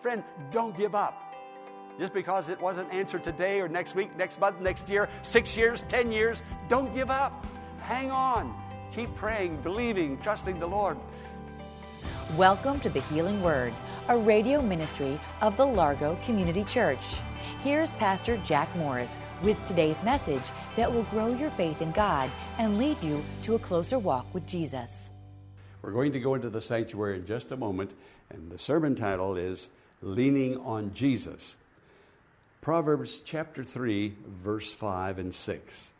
Friend, don't give up. Just because it wasn't answered today or next week, next month, next year, six years, ten years, don't give up. Hang on. Keep praying, believing, trusting the Lord. Welcome to the Healing Word, a radio ministry of the Largo Community Church. Here's Pastor Jack Morris with today's message that will grow your faith in God and lead you to a closer walk with Jesus. We're going to go into the sanctuary in just a moment, and the sermon title is Leaning on Jesus. Proverbs chapter 3, verse 5 and 6.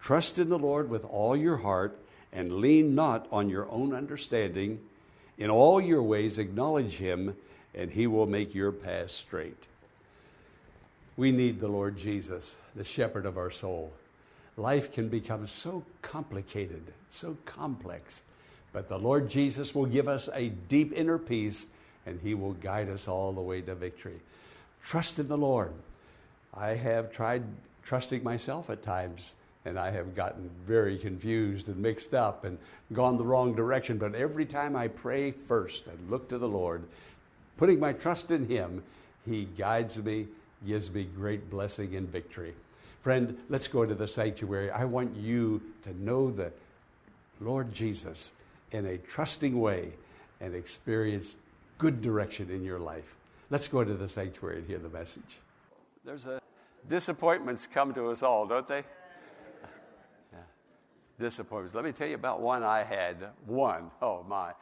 Trust in the Lord with all your heart and lean not on your own understanding. In all your ways, acknowledge him, and he will make your path straight. We need the Lord Jesus, the shepherd of our soul. Life can become so complicated, so complex, but the Lord Jesus will give us a deep inner peace and he will guide us all the way to victory. Trust in the Lord. I have tried trusting myself at times and I have gotten very confused and mixed up and gone the wrong direction. But every time I pray first and look to the Lord, putting my trust in Him, He guides me, gives me great blessing and victory. Friend, let's go into the sanctuary. I want you to know the Lord Jesus in a trusting way and experience good direction in your life. Let's go to the sanctuary and hear the message. There's a disappointments come to us all, don't they? Yeah. Disappointments. Let me tell you about one I had. One. Oh my.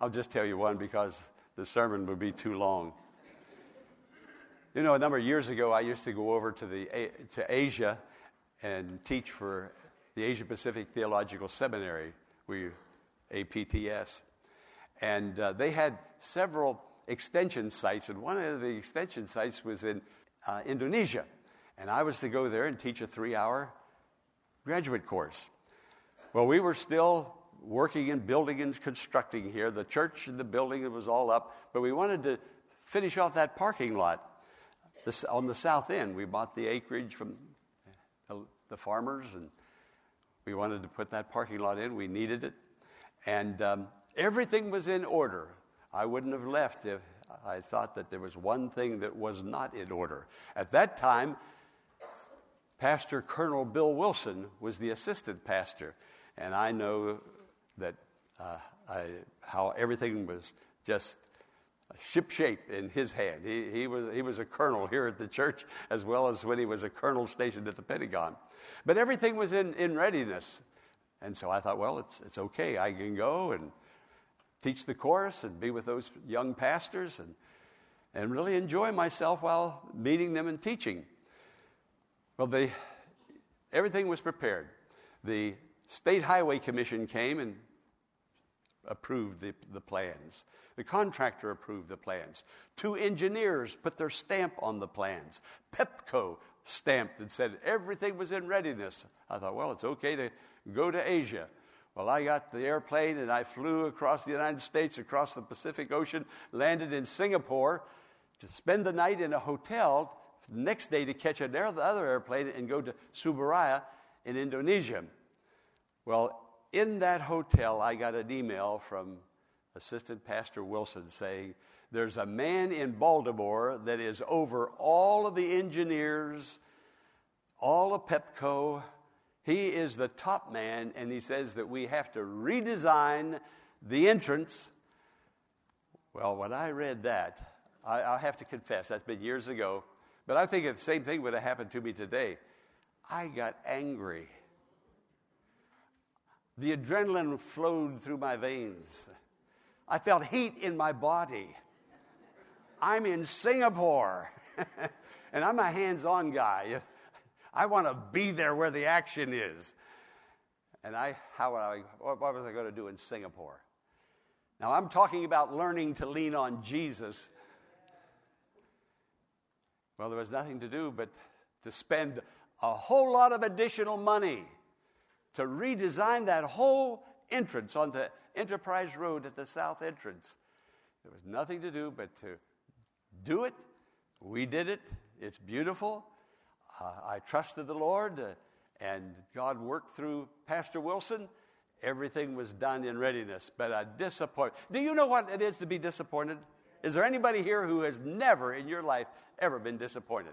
I'll just tell you one because the sermon would be too long. You know, a number of years ago, I used to go over to, the, to Asia and teach for the Asia Pacific Theological Seminary, we APTS. And uh, they had several extension sites, and one of the extension sites was in uh, Indonesia. And I was to go there and teach a three hour graduate course. Well, we were still working and building and constructing here. The church and the building was all up, but we wanted to finish off that parking lot this, on the south end. We bought the acreage from the, the, farmers, and we wanted to put that parking lot in. We needed it, and um, everything was in order. I wouldn't have left if I thought that there was one thing that was not in order. At that time, Pastor Colonel Bill Wilson was the assistant pastor, and I know that uh, I, how everything was just shipshape in his hand. He, he, was, he was a colonel here at the church as well as when he was a colonel stationed at the Pentagon. But everything was in, in readiness. And so I thought, well, it's, it's okay. I can go and teach the course and be with those young pastors and, and really enjoy myself while meeting them and teaching. Well, they, everything was prepared. The State Highway Commission came and approved the, the plans. The contractor approved the plans. Two engineers put their stamp on the plans. PEPCO stamped and said everything was in readiness. I thought, well, it's okay to go to Asia. Well, I got the airplane and I flew across the United States, across the Pacific Ocean, landed in Singapore to spend the night in a hotel, next day to catch another airplane and go to Surabaya in Indonesia. Well, in that hotel, I got an email from Assistant Pastor Wilson saying, There's a man in Baltimore that is over all of the engineers, all of PEPCO, he is the top man, and he says that we have to redesign the entrance. Well, when I read that, I, I have to confess, that's been years ago, but I think the same thing would have happened to me today. I got angry. The adrenaline flowed through my veins. I felt heat in my body. I'm in Singapore, and I'm a hands on guy. I want to be there where the action is. And I, how would I, what was I going to do in Singapore? Now, I'm talking about learning to lean on Jesus. Well, there was nothing to do but to spend a whole lot of additional money to redesign that whole entrance on the Enterprise Road at the south entrance. There was nothing to do but to do it. We did it. It's beautiful. Uh, I trusted the Lord, uh, and God worked through Pastor Wilson. Everything was done in readiness, but a disappointment. Do you know what it is to be disappointed? Is there anybody here who has never in your life ever been disappointed?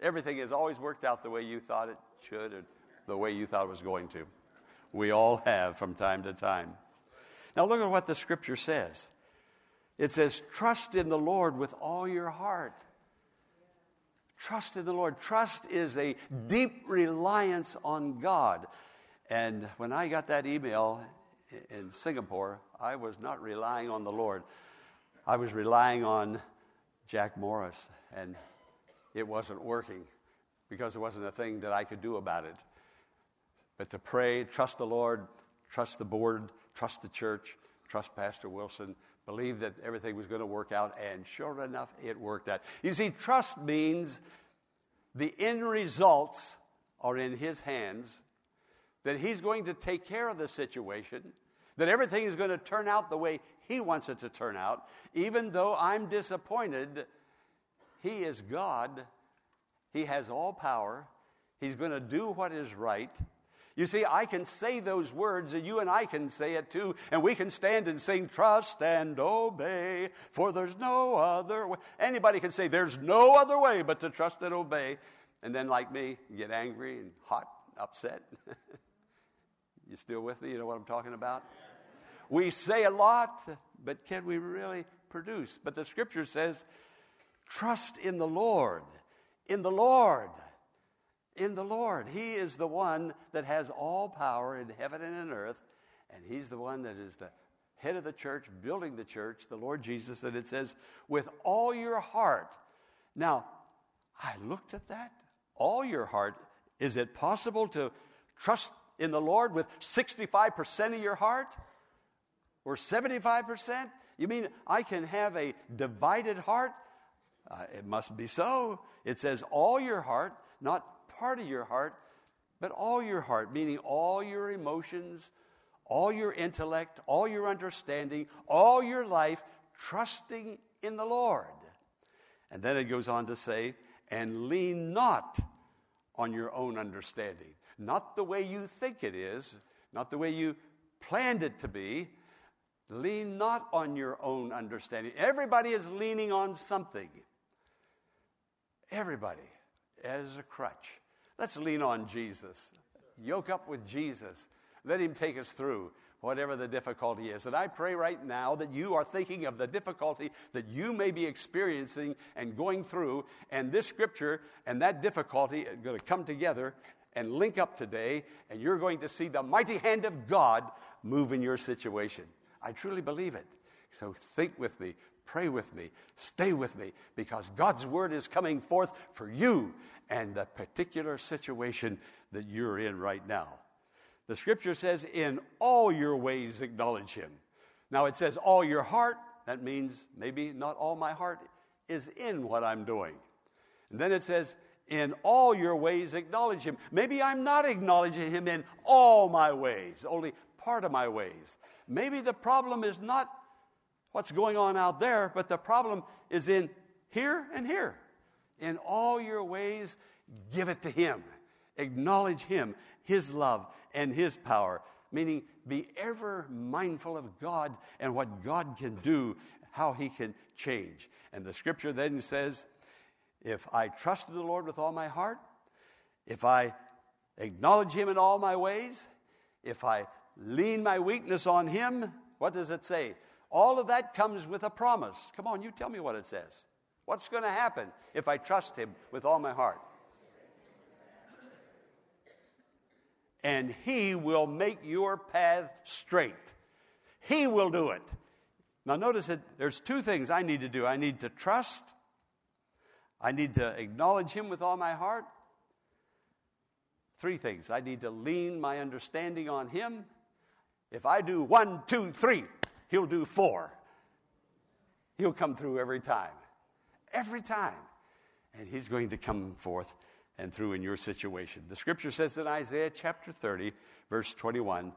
Everything has always worked out the way you thought it should or the way you thought it was going to. We all have from time to time. Now, look at what the scripture says it says, Trust in the Lord with all your heart. Trust in the Lord. Trust is a deep reliance on God. And when I got that email in Singapore, I was not relying on the Lord. I was relying on Jack Morris, and it wasn't working because there wasn't a thing that I could do about it. But to pray, trust the Lord, trust the board, trust the church, trust Pastor Wilson, believe that everything was going to work out, and sure enough, it worked out. You see, trust means the end results are in His hands, that He's going to take care of the situation, that everything is going to turn out the way He wants it to turn out. Even though I'm disappointed, He is God, He has all power, He's going to do what is right. You see, I can say those words, and you and I can say it too, and we can stand and sing, Trust and obey, for there's no other way. Anybody can say, There's no other way but to trust and obey. And then, like me, get angry and hot, upset. you still with me? You know what I'm talking about? We say a lot, but can we really produce? But the scripture says, Trust in the Lord. In the Lord in the Lord. He is the one that has all power in heaven and in earth, and He's the one that is the head of the church, building the church, the Lord Jesus, that it says, with all your heart. Now, I looked at that. All your heart. Is it possible to trust in the Lord with 65% of your heart? Or 75%? You mean I can have a divided heart? Uh, it must be so. It says all your heart, not part of your heart, but all your heart, meaning all your emotions, all your intellect, all your understanding, all your life, trusting in the Lord. And then it goes on to say, and lean not on your own understanding. Not the way you think it is, not the way you planned it to be. Lean not on your own understanding. Everybody is leaning on something. Everybody as a crutch. Let's lean on Jesus. Yoke up with Jesus. Let Him take us through whatever the difficulty is. And I pray right now that you are thinking of the difficulty that you may be experiencing and going through, and this scripture and that difficulty are going to come together and link up today, and you're going to see the mighty hand of God move in your situation. I truly believe it. So think with me, Pray with me, stay with me, because God's word is coming forth for you and the particular situation that you're in right now. The scripture says, In all your ways acknowledge him. Now it says, All your heart. That means maybe not all my heart is in what I'm doing. And then it says, in all your ways acknowledge him. Maybe I'm not acknowledging him in all my ways, only part of my ways. Maybe the problem is not what's going on out there, but the problem is in here and here. In all your ways, give it to Him. Acknowledge Him, His love, and His power. Meaning, be ever mindful of God and what God can do, how He can change. And the scripture then says, if I trust the Lord with all my heart, if I acknowledge Him in all my ways, if I lean my weakness on Him, what does it say? All of that comes with a promise. Come on, you tell me what it says. What's going to happen if I trust Him with all my heart? And He will make your path straight. He will do it. Now, notice that there's two things I need to do I need to trust, I need to acknowledge Him with all my heart. Three things I need to lean my understanding on Him. If I do one, two, three, he'll do four. He'll come through every time. Every time. And he's going to come forth and through in your situation. The scripture says in Isaiah chapter 30, verse 21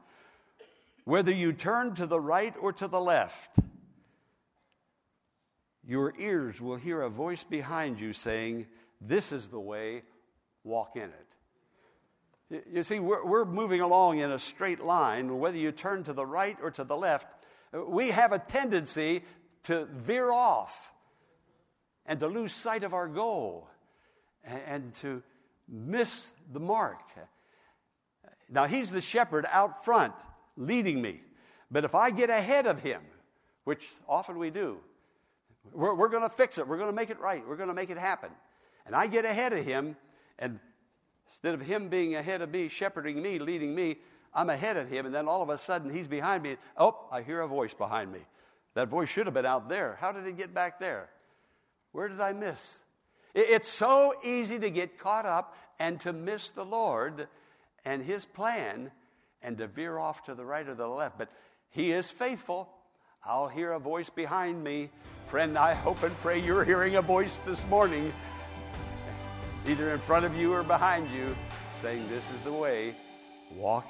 whether you turn to the right or to the left, your ears will hear a voice behind you saying, This is the way, walk in it. You see, we're, we're moving along in a straight line. Whether you turn to the right or to the left, we have a tendency to veer off and to lose sight of our goal and to miss the mark. Now, he's the shepherd out front leading me. But if I get ahead of him, which often we do, we're, we're going to fix it. We're going to make it right. We're going to make it happen. And I get ahead of him, and instead of him being ahead of me, shepherding me, leading me, I'm ahead of him, and then all of a sudden he's behind me. Oh, I hear a voice behind me. That voice should have been out there. How did it get back there? Where did I miss? It's so easy to get caught up and to miss the Lord and his plan and to veer off to the right or the left. But He is faithful. I'll hear a voice behind me. Friend, I hope and pray you're hearing a voice this morning, either in front of you or behind you, saying, This is the way, walk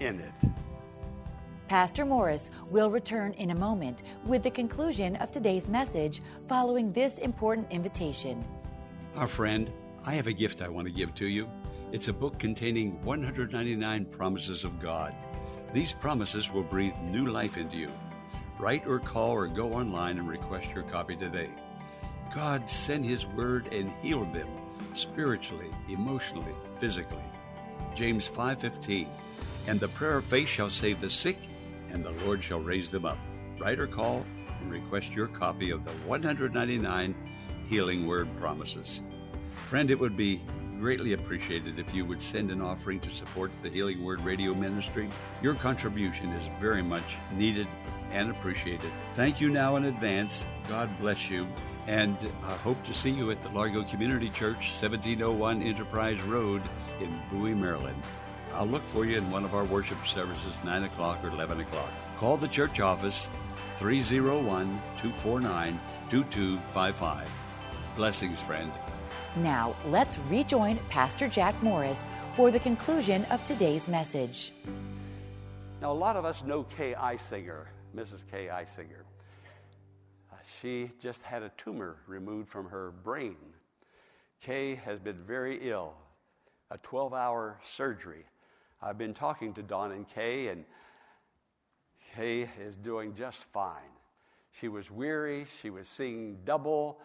in it. Pastor Morris will return in a moment with the conclusion of today's message following this important invitation. Our friend, I have a gift I want to give to you. It's a book containing 199 promises of God. These promises will breathe new life into you. Write or call or go online and request your copy today. God sent His Word and healed them spiritually, emotionally, physically. James 5:15. And the prayer of faith shall save the sick, and the Lord shall raise them up. Write or call and request your copy of the 199 Healing Word Promises. Friend, it would be greatly appreciated if you would send an offering to support the Healing Word Radio Ministry. Your contribution is very much needed and appreciated. Thank you now in advance. God bless you. And I hope to see you at the Largo Community Church, 1701 Enterprise Road in Bowie, Maryland. I'll look for you in one of our worship services, 9 o'clock or 11 o'clock. Call the church office, 301 249 2255. Blessings, friend. Now, let's rejoin Pastor Jack Morris for the conclusion of today's message. Now, a lot of us know Kay Eisinger, Mrs. Kay Eisinger. Uh, she just had a tumor removed from her brain. Kay has been very ill, a 12 hour surgery. I've been talking to Don and Kay, and Kay is doing just fine. She was weary, she was seeing double.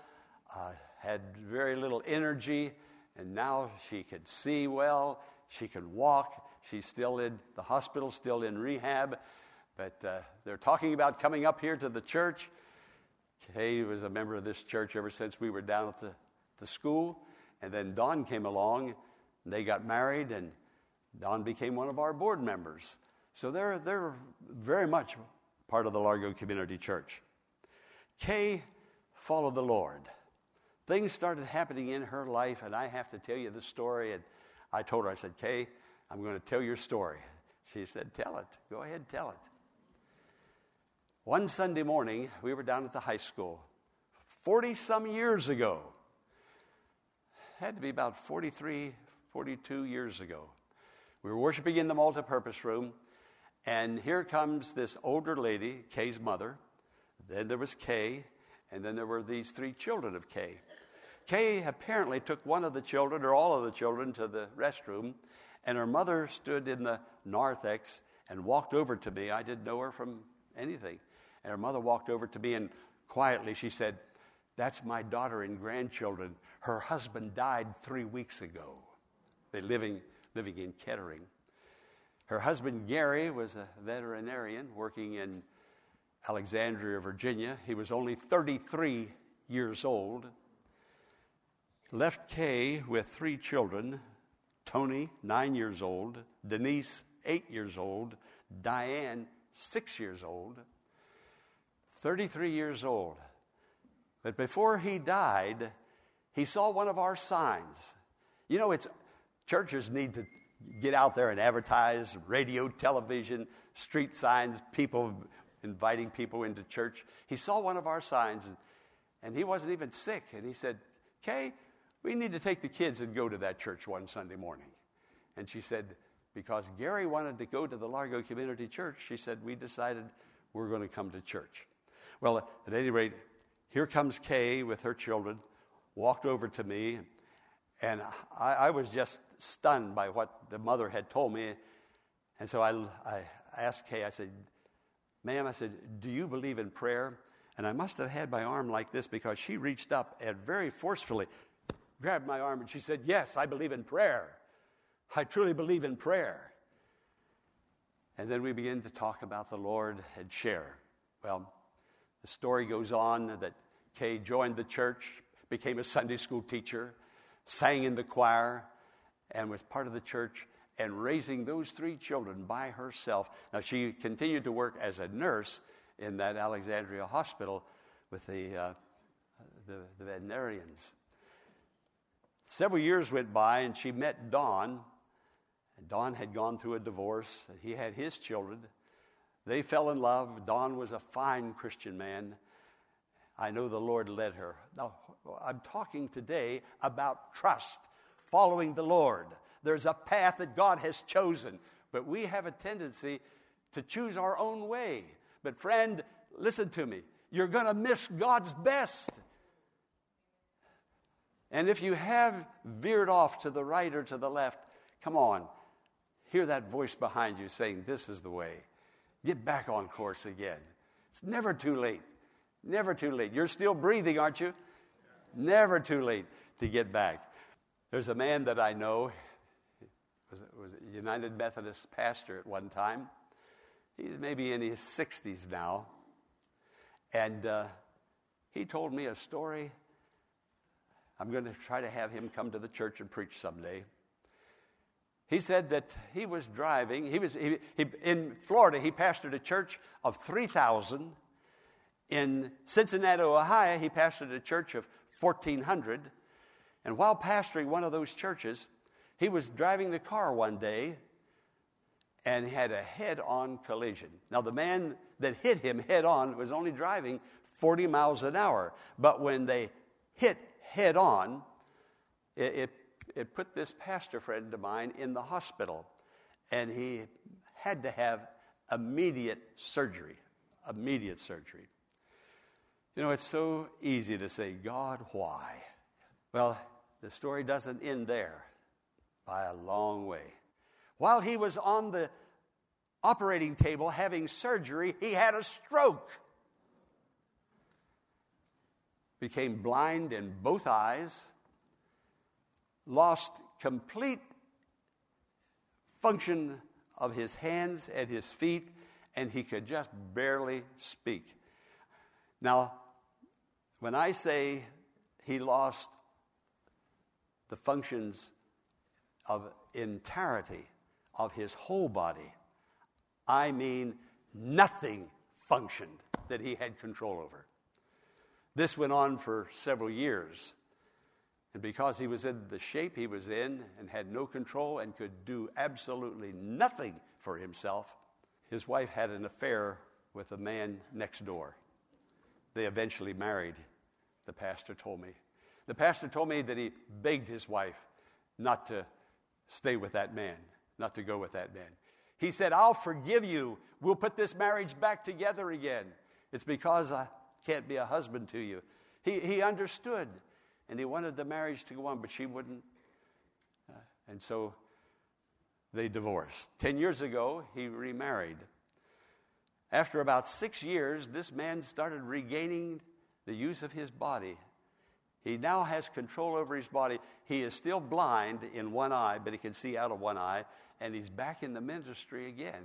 Uh, had very little energy, and now she could see well, she could walk. She's still in the hospital, still in rehab, but uh, they're talking about coming up here to the church. Kay was a member of this church ever since we were down at the, the school, and then Don came along, and they got married, and Don became one of our board members. So they're, they're very much part of the Largo Community Church. Kay followed the Lord things started happening in her life, and I have to tell you the story. And I told her, I said, Kay, I'm going to tell your story. She said, Tell it. Go ahead, tell it. One Sunday morning, we were down at the high school, 40 some years ago. Had to be about 43, 42 years ago. We were worshiping in the multi-purpose room, and here comes this older lady, Kay's mother. Then there was Kay, and then there were these three children of Kay. Kay apparently took one of the children, or all of the children, to the restroom, and her mother stood in the narthex and walked over to me. I didn't know her from anything. And her mother walked over to me and quietly she said, That's my daughter and grandchildren. Her husband died three weeks ago. They living living in Kettering. Her husband Gary was a veterinarian working in Alexandria, Virginia. He was only 33 years old. Left Kay with three children Tony, nine years old, Denise, eight years old, Diane, six years old, 33 years old. But before he died, he saw one of our signs. You know, it's churches need to get out there and advertise radio, television, street signs. People inviting people into church. He saw one of our signs, and, and he wasn't even sick. And he said, Kay, we need to take the kids and go to that church one Sunday morning. And she said, because Gary wanted to go to the Largo Community Church, she said, we decided we're going to come to church. Well, at any rate, here comes Kay with her children, walked over to me, and I, I was just stunned by what the mother had told me. And so I, I asked Kay, I said, Ma'am, I said, do you believe in prayer? And I must have had my arm like this because she reached up and very forcefully grabbed my arm and she said, Yes, I believe in prayer. I truly believe in prayer. And then we begin to talk about the Lord and share. Well, the story goes on that Kay joined the church, became a Sunday school teacher, sang in the choir, and was part of the church and raising those three children by herself. Now, she continued to work as a nurse in that Alexandria hospital with the, uh, the, the veterinarians. Several years went by, and she met Don. And Don had gone through a divorce. He had his children. They fell in love. Don was a fine Christian man. I know the Lord led her. Now, I'm talking today about trust, following the Lord. There's a path that God has chosen, but we have a tendency to choose our own way. But, friend, listen to me. You're going to miss God's best. And if you have veered off to the right or to the left, come on, hear that voice behind you saying, This is the way. Get back on course again. It's never too late. Never too late. You're still breathing, aren't you? Never too late to get back. There's a man that I know, was, was a United Methodist pastor at one time. He's maybe in his 60s now. And uh, he told me a story. I'm going to try to have him come to the church and preach someday. He said that he was driving, he was he, he, in Florida, he pastored a church of 3,000. In Cincinnati, Ohio, he pastored a church of 1,400. And while pastoring one of those churches, he was driving the car one day and had a head on collision. Now, the man that hit him head on was only driving 40 miles an hour. But when they hit head on, it, it, it put this pastor friend of mine in the hospital. And he had to have immediate surgery. Immediate surgery. You know, it's so easy to say, God, why? Well, the story doesn't end there by a long way. While he was on the operating table having surgery, he had a stroke. Became blind in both eyes, lost complete function of his hands and his feet, and he could just barely speak. Now, when I say he lost the functions of entirety of his whole body. I mean, nothing functioned that he had control over. This went on for several years. And because he was in the shape he was in and had no control and could do absolutely nothing for himself, his wife had an affair with a man next door. They eventually married, the pastor told me. The pastor told me that he begged his wife not to stay with that man, not to go with that man. He said, I'll forgive you. We'll put this marriage back together again. It's because I can't be a husband to you. He, he understood and he wanted the marriage to go on, but she wouldn't. Uh, and so they divorced. Ten years ago, he remarried. After about six years, this man started regaining the use of his body. He now has control over his body. He is still blind in one eye, but he can see out of one eye, and he's back in the ministry again.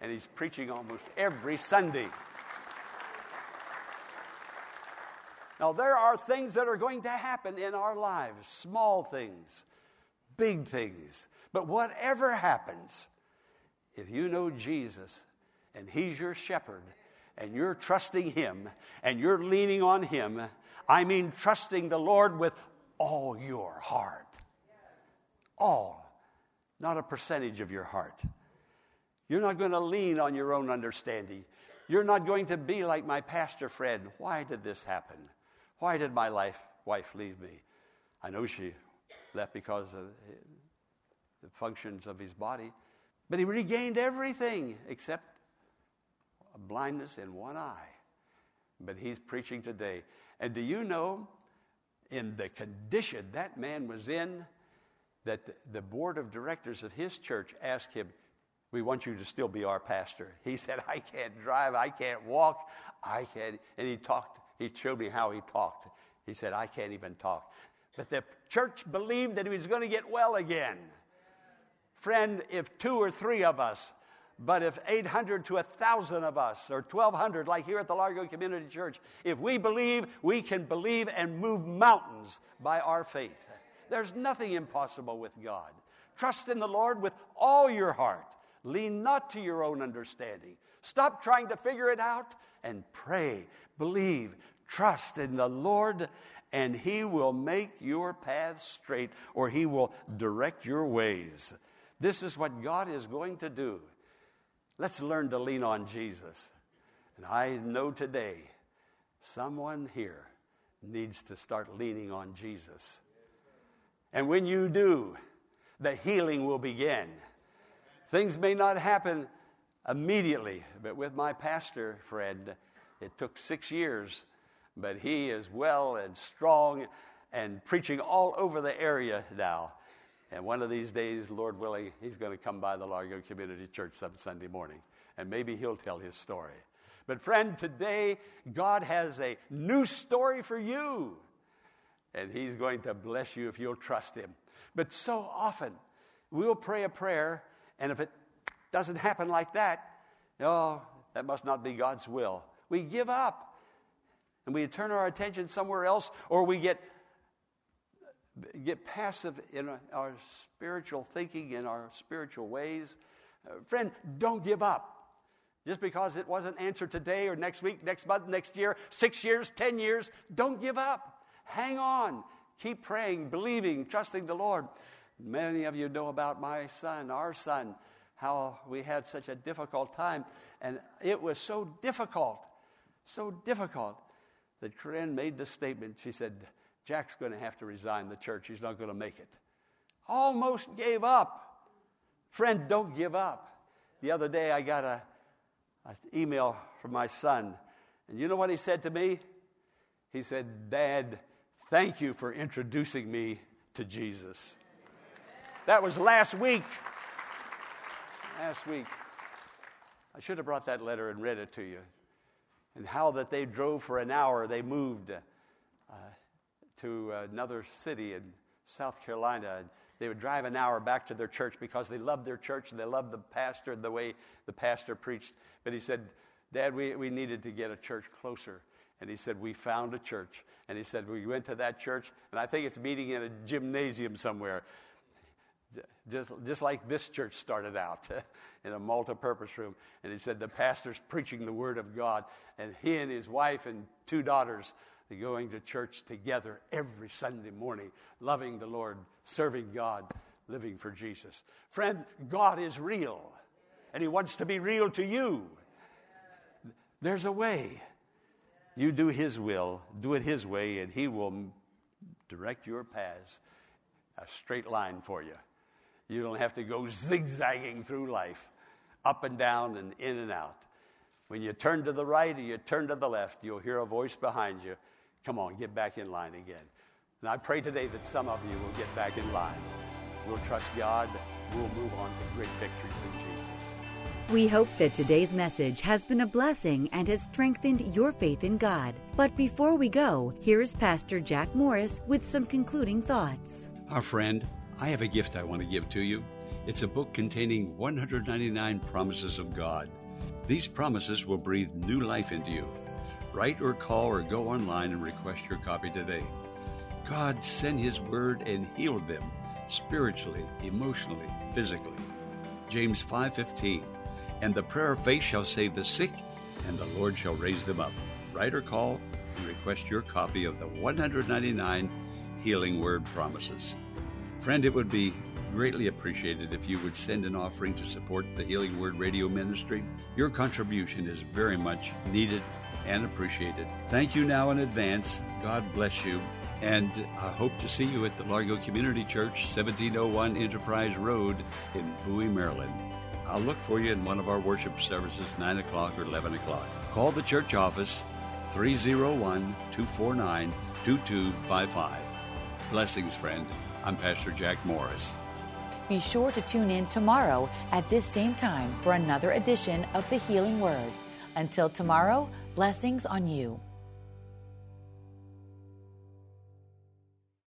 And he's preaching almost every Sunday. Now, there are things that are going to happen in our lives small things, big things. But whatever happens, if you know Jesus and He's your shepherd, and you're trusting Him, and you're leaning on Him, I mean trusting the Lord with all your heart. All, not a percentage of your heart. You're not going to lean on your own understanding. You're not going to be like my pastor friend. Why did this happen? Why did my life, wife leave me? I know she left because of the functions of his body, but he regained everything except blindness in one eye. But he's preaching today. And do you know, in the condition that man was in, that the board of directors of his church asked him, We want you to still be our pastor. He said, I can't drive, I can't walk, I can't. And he talked, he showed me how he talked. He said, I can't even talk. But the church believed that he was going to get well again. Friend, if two or three of us but if 800 to 1,000 of us, or 1,200 like here at the Largo Community Church, if we believe, we can believe and move mountains by our faith. There's nothing impossible with God. Trust in the Lord with all your heart. Lean not to your own understanding. Stop trying to figure it out and pray, believe, trust in the Lord, and He will make your path straight or He will direct your ways. This is what God is going to do. Let's learn to lean on Jesus. And I know today someone here needs to start leaning on Jesus. And when you do, the healing will begin. Things may not happen immediately, but with my pastor friend, it took six years, but he is well and strong and preaching all over the area now. And one of these days, Lord willing, he's going to come by the Largo Community Church some Sunday morning. And maybe he'll tell his story. But, friend, today, God has a new story for you. And he's going to bless you if you'll trust him. But so often, we'll pray a prayer, and if it doesn't happen like that, oh, that must not be God's will. We give up and we turn our attention somewhere else, or we get get passive in our spiritual thinking, in our spiritual ways. Uh, friend, don't give up. Just because it wasn't answered today or next week, next month, next year, six years, ten years, don't give up. Hang on. Keep praying, believing, trusting the Lord. Many of you know about my son, our son, how we had such a difficult time. And it was so difficult, so difficult that Corinne made the statement. She said, Jack's going to have to resign the church. He's not going to make it. Almost gave up. Friend, don't give up. The other day I got a, an email from my son, and you know what he said to me? He said, Dad, thank you for introducing me to Jesus. That was last week. Last week. I should have brought that letter and read it to you. And how that they drove for an hour, they moved. Uh, to another city in South Carolina. They would drive an hour back to their church because they loved their church and they loved the pastor and the way the pastor preached. But he said, Dad, we, we needed to get a church closer. And he said, We found a church. And he said, We went to that church, and I think it's meeting in a gymnasium somewhere. Just, just like this church started out in a multi purpose room. And he said, The pastor's preaching the word of God. And he and his wife and two daughters to going to church together every Sunday morning, loving the Lord, serving God, living for Jesus. Friend, God is real, and He wants to be real to you. There's a way. You do His will, do it His way, and He will direct your paths a straight line for you. You don't have to go zigzagging through life, up and down and in and out. When you turn to the right or you turn to the left, you'll hear a voice behind you Come on, get back in line again. And I pray today that some of you will get back in line. We'll trust God. We'll move on to great victories in Jesus. We hope that today's message has been a blessing and has strengthened your faith in God. But before we go, here's Pastor Jack Morris with some concluding thoughts. Our friend, I have a gift I want to give to you. It's a book containing 199 promises of God. These promises will breathe new life into you Write or call or go online and request your copy today. God sent His word and healed them spiritually, emotionally, physically. James 5:15. And the prayer of faith shall save the sick, and the Lord shall raise them up. Write or call and request your copy of the 199 Healing Word Promises. Friend, it would be greatly appreciated if you would send an offering to support the Healing Word Radio Ministry. Your contribution is very much needed and appreciated. Thank you now in advance. God bless you. And I hope to see you at the Largo Community Church, 1701 Enterprise Road in Bowie, Maryland. I'll look for you in one of our worship services, 9 o'clock or 11 o'clock. Call the church office, 301 249 2255. Blessings, friend. I'm Pastor Jack Morris. Be sure to tune in tomorrow at this same time for another edition of the Healing Word. Until tomorrow, blessings on you.